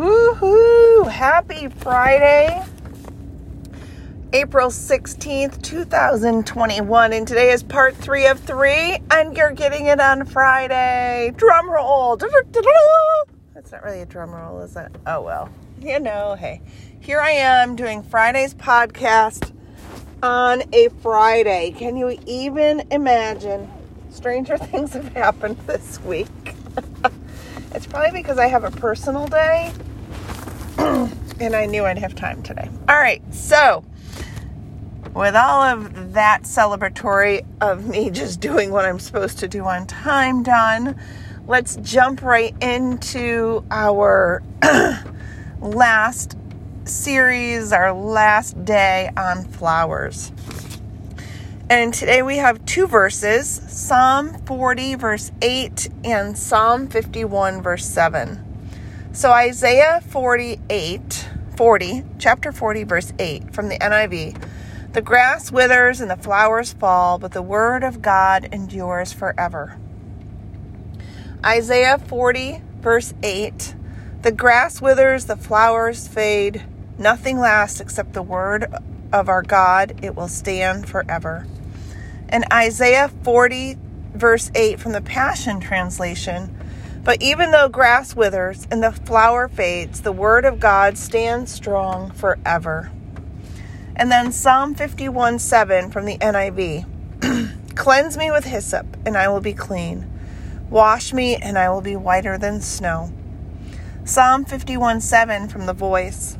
Woohoo! Happy Friday, April 16th, 2021. And today is part three of three, and you're getting it on Friday. Drum roll. That's not really a drum roll, is it? Oh, well. You know, hey, here I am doing Friday's podcast on a Friday. Can you even imagine? Stranger things have happened this week. it's probably because I have a personal day and I knew I'd have time today. All right, so with all of that celebratory of me just doing what I'm supposed to do on time done, let's jump right into our last series, our last day on flowers. And today we have two verses Psalm 40, verse 8, and Psalm 51, verse 7. So Isaiah 48, 40, chapter 40, verse 8 from the NIV. The grass withers and the flowers fall, but the word of God endures forever. Isaiah 40, verse 8. The grass withers, the flowers fade, nothing lasts except the word of our God. It will stand forever. And Isaiah 40, verse 8 from the Passion Translation. But even though grass withers and the flower fades, the word of God stands strong forever. And then Psalm 51 7 from the NIV Cleanse me with hyssop, and I will be clean. Wash me, and I will be whiter than snow. Psalm 51 7 from the Voice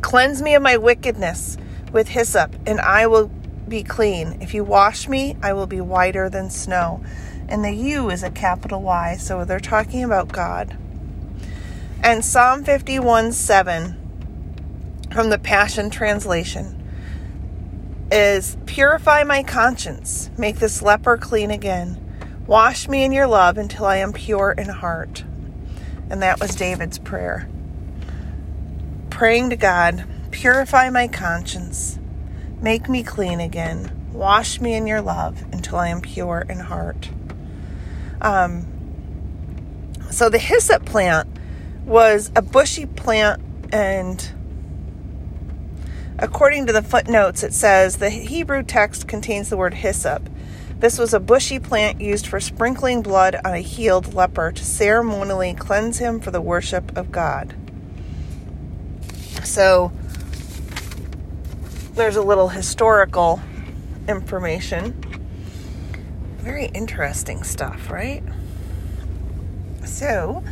Cleanse me of my wickedness with hyssop, and I will be clean. If you wash me, I will be whiter than snow and the U is a capital Y, so they're talking about God. And Psalm 51 7 from the Passion Translation is Purify my conscience, make this leper clean again. Wash me in your love until I am pure in heart. And that was David's prayer. Praying to God, purify my conscience, make me clean again. Wash me in your love until I am pure in heart. Um, so the hyssop plant was a bushy plant, and according to the footnotes, it says the Hebrew text contains the word hyssop. This was a bushy plant used for sprinkling blood on a healed leper to ceremonially cleanse him for the worship of God. So there's a little historical information very interesting stuff, right? So,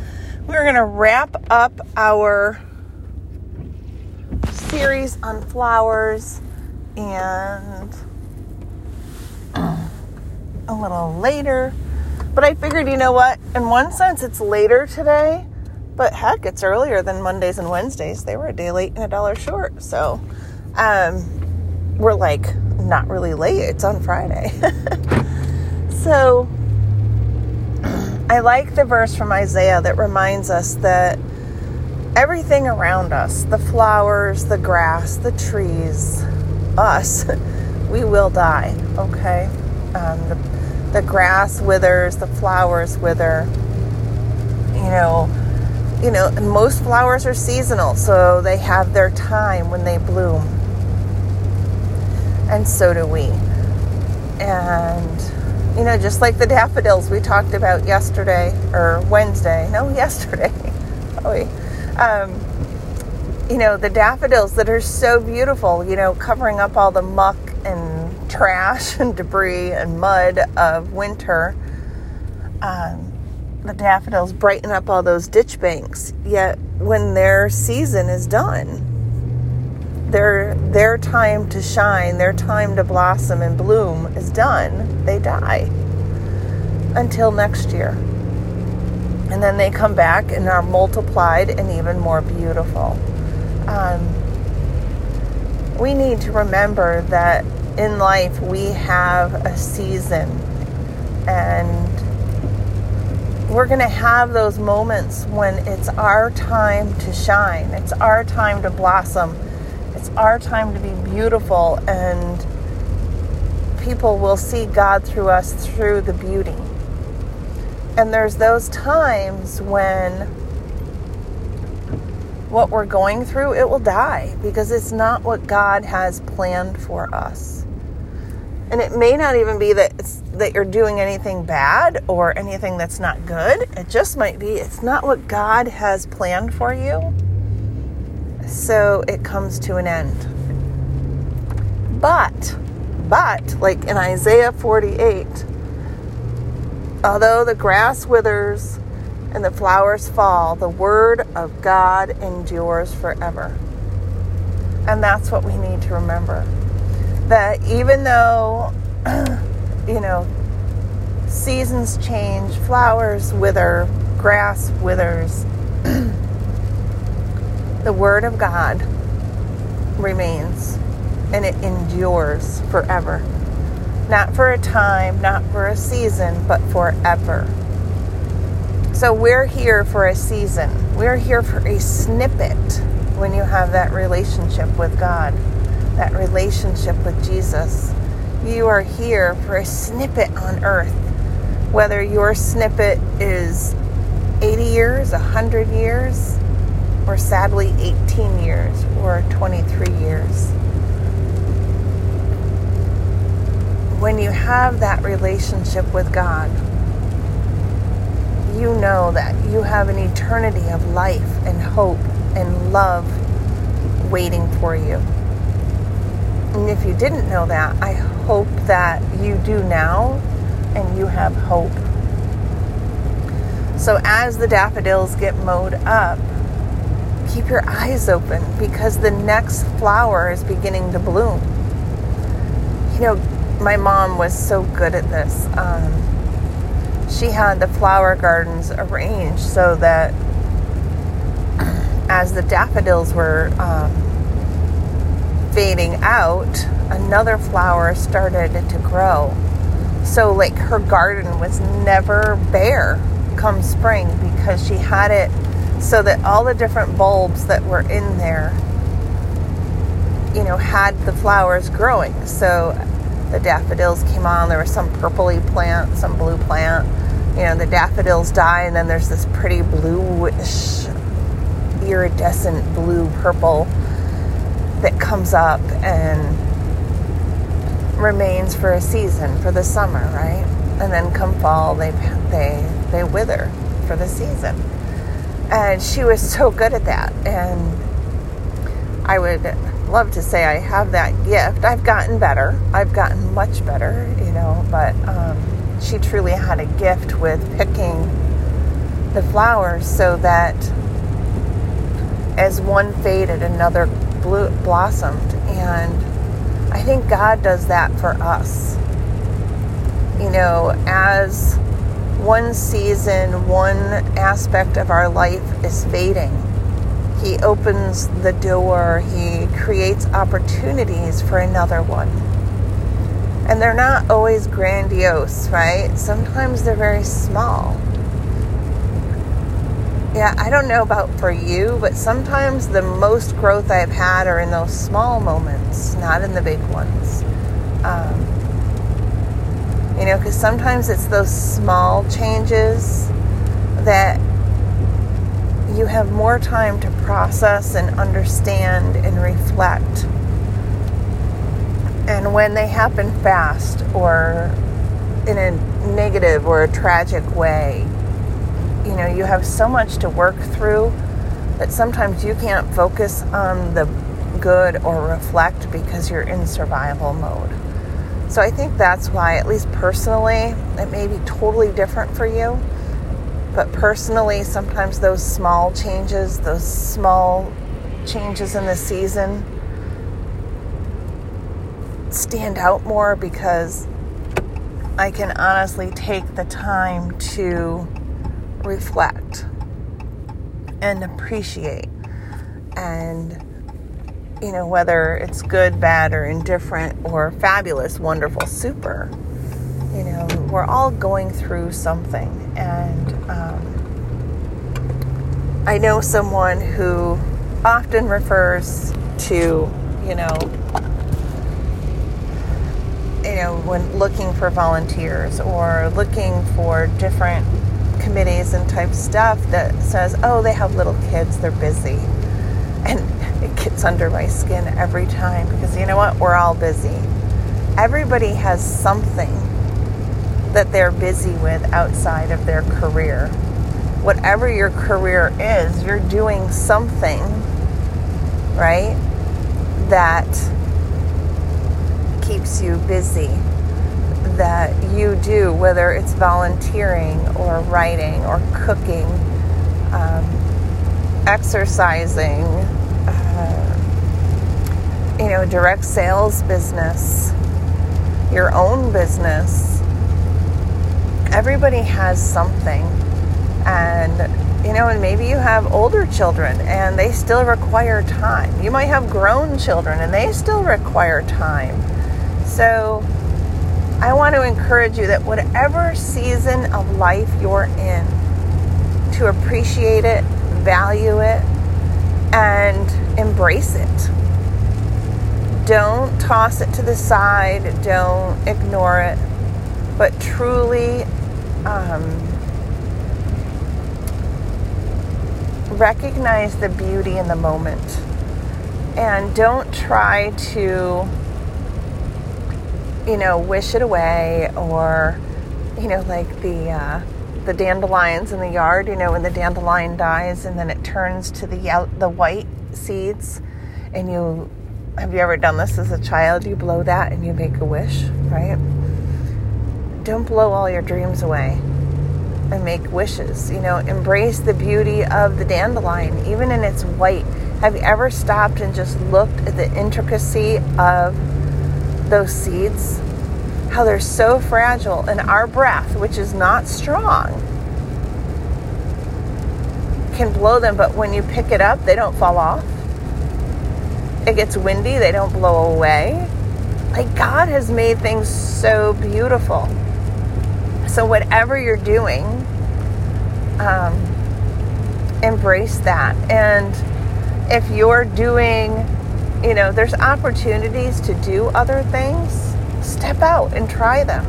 we're going to wrap up our series on flowers and a little later. But I figured, you know what? In one sense, it's later today, but heck, it's earlier than Mondays and Wednesdays. They were a day late and a dollar short. So, um, we're like not really late. It's on Friday. So, I like the verse from Isaiah that reminds us that everything around us the flowers, the grass, the trees, us we will die, okay? Um, the, the grass withers, the flowers wither. You know, you know, most flowers are seasonal, so they have their time when they bloom. And so do we. And you know, just like the daffodils we talked about yesterday or Wednesday. No, yesterday. oh, um, you know, the daffodils that are so beautiful, you know, covering up all the muck and trash and debris and mud of winter. Um, the daffodils brighten up all those ditch banks. Yet when their season is done, their their time to shine, their time to blossom and bloom is done, they die until next year. And then they come back and are multiplied and even more beautiful. Um, we need to remember that in life we have a season and we're going to have those moments when it's our time to shine. It's our time to blossom it's our time to be beautiful, and people will see God through us through the beauty. And there's those times when what we're going through, it will die because it's not what God has planned for us. And it may not even be that that you're doing anything bad or anything that's not good. It just might be it's not what God has planned for you. So it comes to an end. But but like in Isaiah 48, although the grass withers and the flowers fall, the word of God endures forever. And that's what we need to remember. That even though, you know, seasons change, flowers wither, grass withers, the word of God remains and it endures forever. Not for a time, not for a season, but forever. So we're here for a season. We're here for a snippet when you have that relationship with God, that relationship with Jesus. You are here for a snippet on earth. Whether your snippet is 80 years, 100 years, or sadly 18 years or 23 years. When you have that relationship with God, you know that you have an eternity of life and hope and love waiting for you. And if you didn't know that, I hope that you do now and you have hope. So as the daffodils get mowed up, keep your eyes open because the next flower is beginning to bloom. You know, my mom was so good at this. Um, she had the flower gardens arranged so that as the daffodils were um, fading out, another flower started to grow. So, like, her garden was never bare come spring because she had it so that all the different bulbs that were in there, you know, had the flowers growing. So, the daffodils came on. There was some purpley plant, some blue plant. You know, the daffodils die, and then there's this pretty bluish, iridescent blue purple that comes up and remains for a season, for the summer, right? And then come fall, they they they wither for the season. And she was so good at that, and I would love to say I have that gift. I've gotten better. I've gotten much better, you know, but um, she truly had a gift with picking the flowers so that as one faded, another blew, blossomed. And I think God does that for us. You know, as one season, one aspect of our life is fading he opens the door, He creates opportunities for another one. And they're not always grandiose, right? Sometimes they're very small. Yeah, I don't know about for you, but sometimes the most growth I've had are in those small moments, not in the big ones. Um, you know, because sometimes it's those small changes that you have more time to process and understand and reflect. And when they happen fast or in a negative or a tragic way, you know, you have so much to work through that sometimes you can't focus on the good or reflect because you're in survival mode. So I think that's why, at least personally, it may be totally different for you but personally, sometimes those small changes, those small changes in the season, stand out more because I can honestly take the time to reflect and appreciate. And, you know, whether it's good, bad, or indifferent, or fabulous, wonderful, super, you know, we're all going through something. And um, I know someone who often refers to, you know, you know, when looking for volunteers or looking for different committees and type stuff that says, oh, they have little kids, they're busy. And it gets under my skin every time because you know what? We're all busy. Everybody has something that they're busy with outside of their career. Whatever your career is, you're doing something, right? That keeps you busy that you do, whether it's volunteering or writing or cooking, um, exercising, you know, direct sales business, your own business. Everybody has something. And, you know, and maybe you have older children and they still require time. You might have grown children and they still require time. So, I want to encourage you that whatever season of life you're in, to appreciate it, value it, and embrace it. Don't toss it to the side, don't ignore it, but truly um, recognize the beauty in the moment. And don't try to you know, wish it away or, you know, like the, uh, the dandelions in the yard, you know, when the dandelion dies and then it turns to the yellow, the white seeds and you have you ever done this as a child? You blow that and you make a wish, right? Don't blow all your dreams away and make wishes. You know, embrace the beauty of the dandelion, even in its white. Have you ever stopped and just looked at the intricacy of those seeds, how they're so fragile, and our breath, which is not strong, can blow them, but when you pick it up, they don't fall off. It gets windy, they don't blow away. Like God has made things so beautiful. So, whatever you're doing, um, embrace that. And if you're doing you know, there's opportunities to do other things, step out and try them.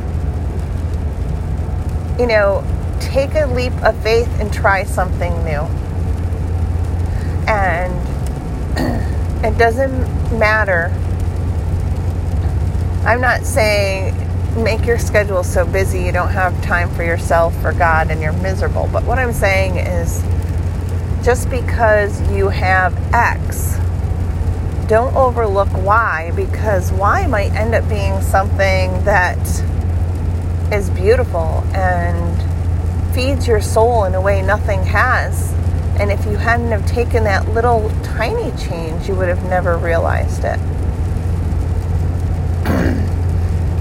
You know, take a leap of faith and try something new. And it doesn't matter. I'm not saying make your schedule so busy you don't have time for yourself, for God, and you're miserable. But what I'm saying is just because you have X don't overlook Y because Y might end up being something that is beautiful and feeds your soul in a way nothing has. And if you hadn't have taken that little tiny change, you would have never realized it.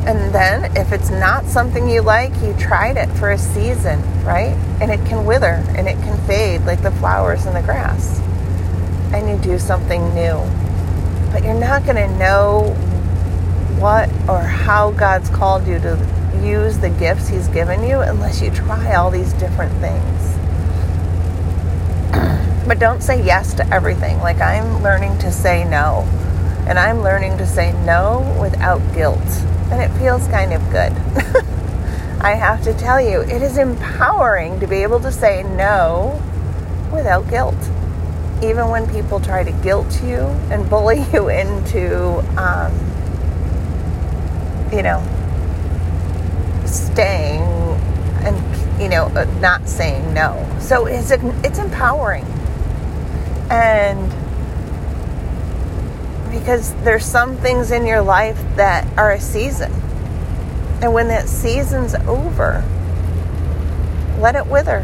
and then if it's not something you like, you tried it for a season, right? And it can wither and it can fade like the flowers in the grass. And you do something new but you're not going to know what or how God's called you to use the gifts He's given you unless you try all these different things. Don't say yes to everything. Like I'm learning to say no. And I'm learning to say no without guilt. And it feels kind of good. I have to tell you, it is empowering to be able to say no without guilt even when people try to guilt you and bully you into, um, you know, staying and you know uh, not saying no. So it's it's empowering, and because there's some things in your life that are a season, and when that season's over, let it wither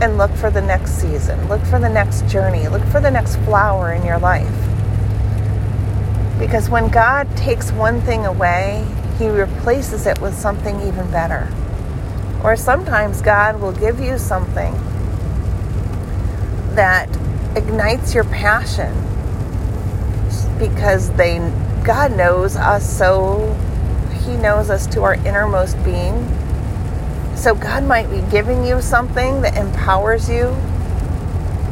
and look for the next season, look for the next journey, look for the next flower in your life. Because when God takes one thing away, He replaces it with something even better. Or sometimes God will give you something that ignites your passion because they God knows us so he knows us to our innermost being so God might be giving you something that empowers you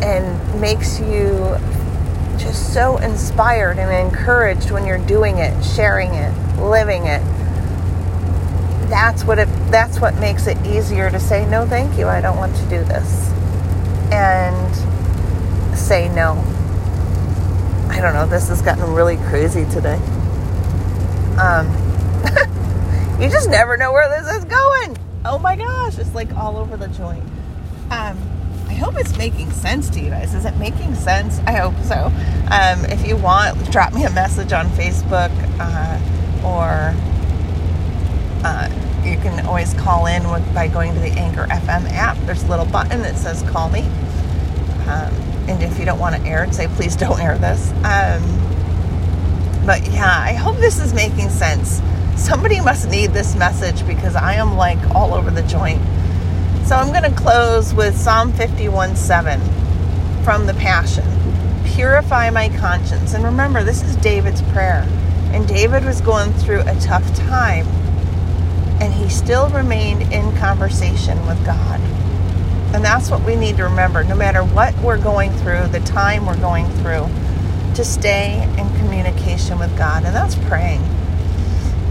and makes you just so inspired and encouraged when you're doing it, sharing it, living it. That's what it that's what makes it easier to say no thank you. I don't want to do this. And say no. I don't know, this has gotten really crazy today. Um, you just never know where this is going. Oh my gosh, it's like all over the joint. Um, I hope it's making sense to you guys. Is it making sense? I hope so. Um, if you want, drop me a message on Facebook uh, or uh, you can always call in with, by going to the Anchor FM app. There's a little button that says call me. Um, and if you don't want to air it, say please don't air this. Um, but yeah, I hope this is making sense. Somebody must need this message because I am like all over the joint. So I'm going to close with Psalm 51 7 from the Passion. Purify my conscience. And remember, this is David's prayer. And David was going through a tough time. And he still remained in conversation with God. And that's what we need to remember, no matter what we're going through, the time we're going through, to stay in communication with God. And that's praying.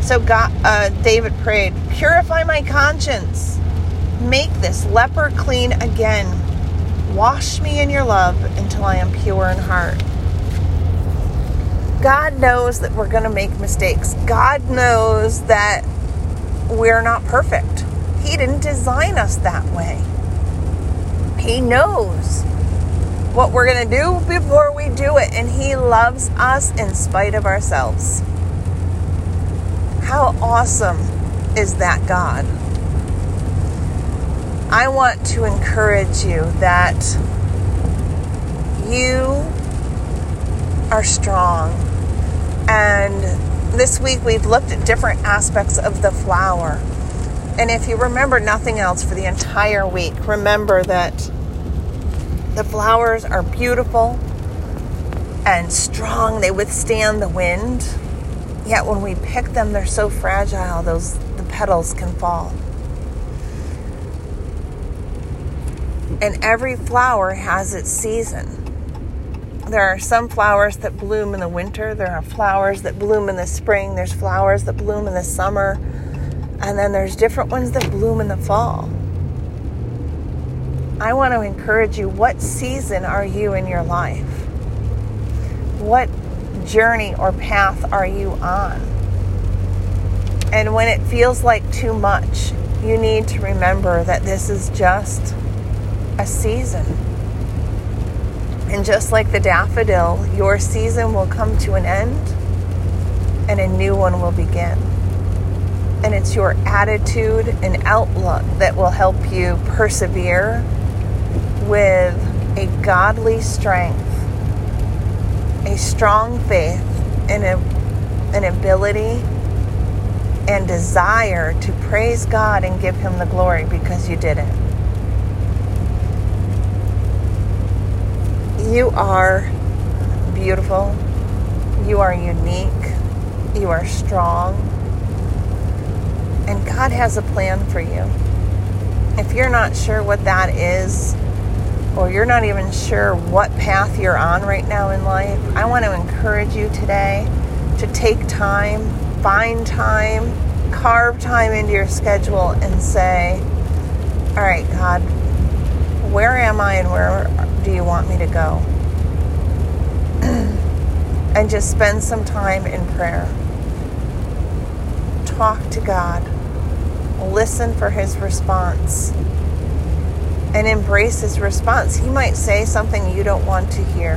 So God, uh, David prayed, Purify my conscience. Make this leper clean again. Wash me in your love until I am pure in heart. God knows that we're going to make mistakes. God knows that we're not perfect. He didn't design us that way. He knows what we're going to do before we do it, and He loves us in spite of ourselves. How awesome is that God? I want to encourage you that you are strong. And this week we've looked at different aspects of the flower. And if you remember nothing else for the entire week, remember that the flowers are beautiful and strong. They withstand the wind Yet when we pick them, they're so fragile, those the petals can fall. And every flower has its season. There are some flowers that bloom in the winter, there are flowers that bloom in the spring, there's flowers that bloom in the summer, and then there's different ones that bloom in the fall. I want to encourage you what season are you in your life? What journey or path are you on? And when it feels like too much, you need to remember that this is just a season. And just like the daffodil, your season will come to an end and a new one will begin. And it's your attitude and outlook that will help you persevere with a godly strength a strong faith and a, an ability and desire to praise God and give Him the glory because you did it. You are beautiful. You are unique. You are strong. And God has a plan for you. If you're not sure what that is, or you're not even sure what path you're on right now in life, I want to encourage you today to take time, find time, carve time into your schedule and say, All right, God, where am I and where do you want me to go? and just spend some time in prayer. Talk to God. Listen for His response and embrace his response. He might say something you don't want to hear.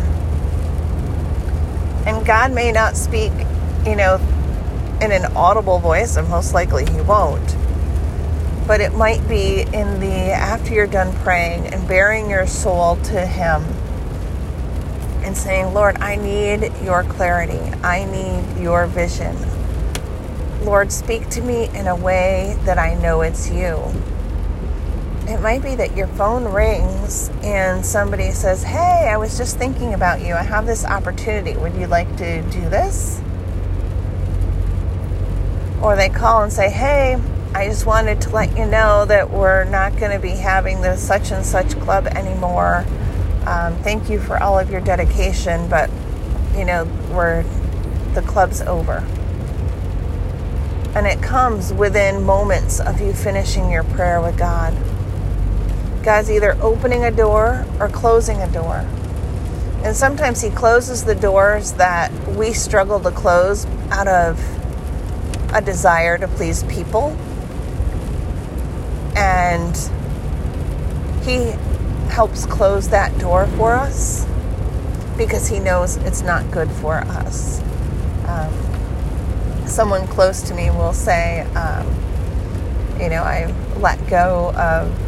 And God may not speak, you know, in an audible voice, and most likely he won't. But it might be in the after you're done praying and bearing your soul to him and saying, Lord, I need your clarity. I need your vision. Lord, speak to me in a way that I know it's you it might be that your phone rings and somebody says, Hey, I was just thinking about you. I have this opportunity. Would you like to do this? Or they call and say, Hey, I just wanted to let you know that we're not going to be having the such and such club anymore. Um, thank you for all of your dedication, but you know, we're the club's over. And it comes within moments of you finishing your prayer with God. God's either opening a door or closing a door. And sometimes He closes the doors that we struggle to close out of a desire to please people. And He helps close that door for us because He knows it's not good for us. Um, someone close to me will say, um, you know, I let go of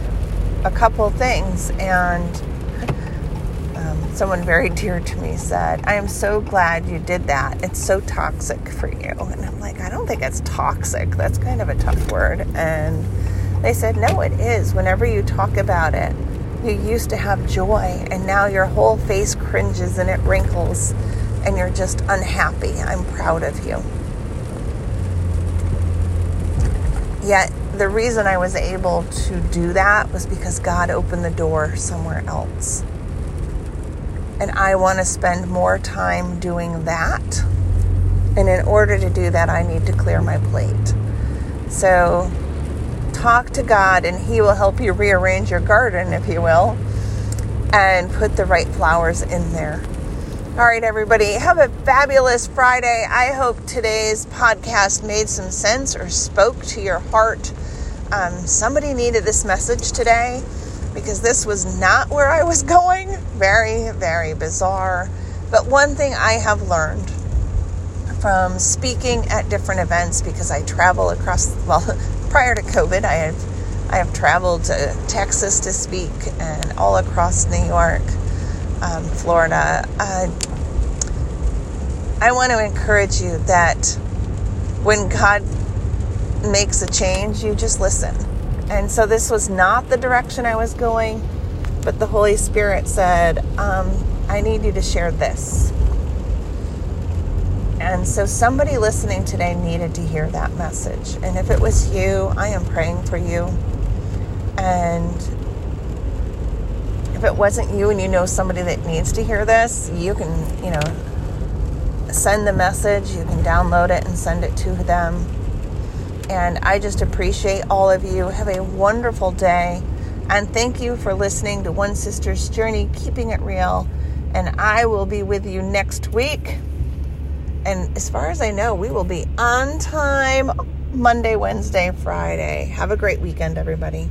a couple things and um, someone very dear to me said, I am so glad you did that. It's so toxic for you. And I'm like, I don't think it's toxic. That's kind of a tough word. And they said, No, it is. Whenever you talk about it, you used to have joy, and now your whole face cringes and it wrinkles, and you're just unhappy. I'm proud of you. Yet, the reason I was able to do that was because God opened the door somewhere else. And I want to spend more time doing that. And in order to do that, I need to clear my plate. So talk to God, and He will help you rearrange your garden, if you will, and put the right flowers in there. All right, everybody, have a fabulous Friday. I hope today's podcast made some sense or spoke to your heart. Um, somebody needed this message today because this was not where I was going. Very, very bizarre. But one thing I have learned from speaking at different events because I travel across, well, prior to COVID, I have, I have traveled to Texas to speak and all across New York, um, Florida. Uh, I want to encourage you that when God makes a change, you just listen. And so this was not the direction I was going, but the Holy Spirit said, um, I need you to share this. And so somebody listening today needed to hear that message. And if it was you, I am praying for you. And if it wasn't you and you know somebody that needs to hear this, you can, you know, send the message, you can download it and send it to them and I just appreciate all of you. Have a wonderful day. And thank you for listening to One Sister's Journey, keeping it real. And I will be with you next week. And as far as I know, we will be on time Monday, Wednesday, Friday. Have a great weekend, everybody.